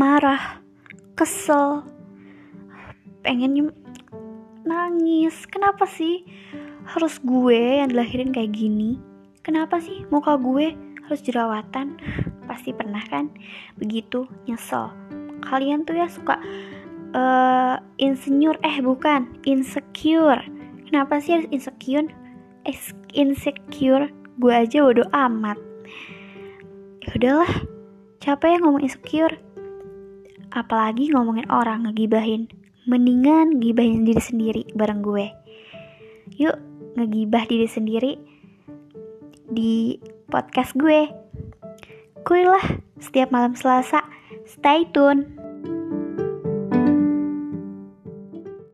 marah, kesel, pengen nangis. Kenapa sih harus gue yang dilahirin kayak gini? Kenapa sih muka gue harus jerawatan? Pasti pernah kan? Begitu nyesel. Kalian tuh ya suka uh, insinyur eh bukan insecure kenapa sih harus insecure insecure gue aja bodo amat ya udahlah capek ya ngomong insecure apalagi ngomongin orang ngegibahin. Mendingan gibahin diri sendiri bareng gue. Yuk ngegibah diri sendiri di podcast gue. Kuy lah setiap malam selasa. Stay tune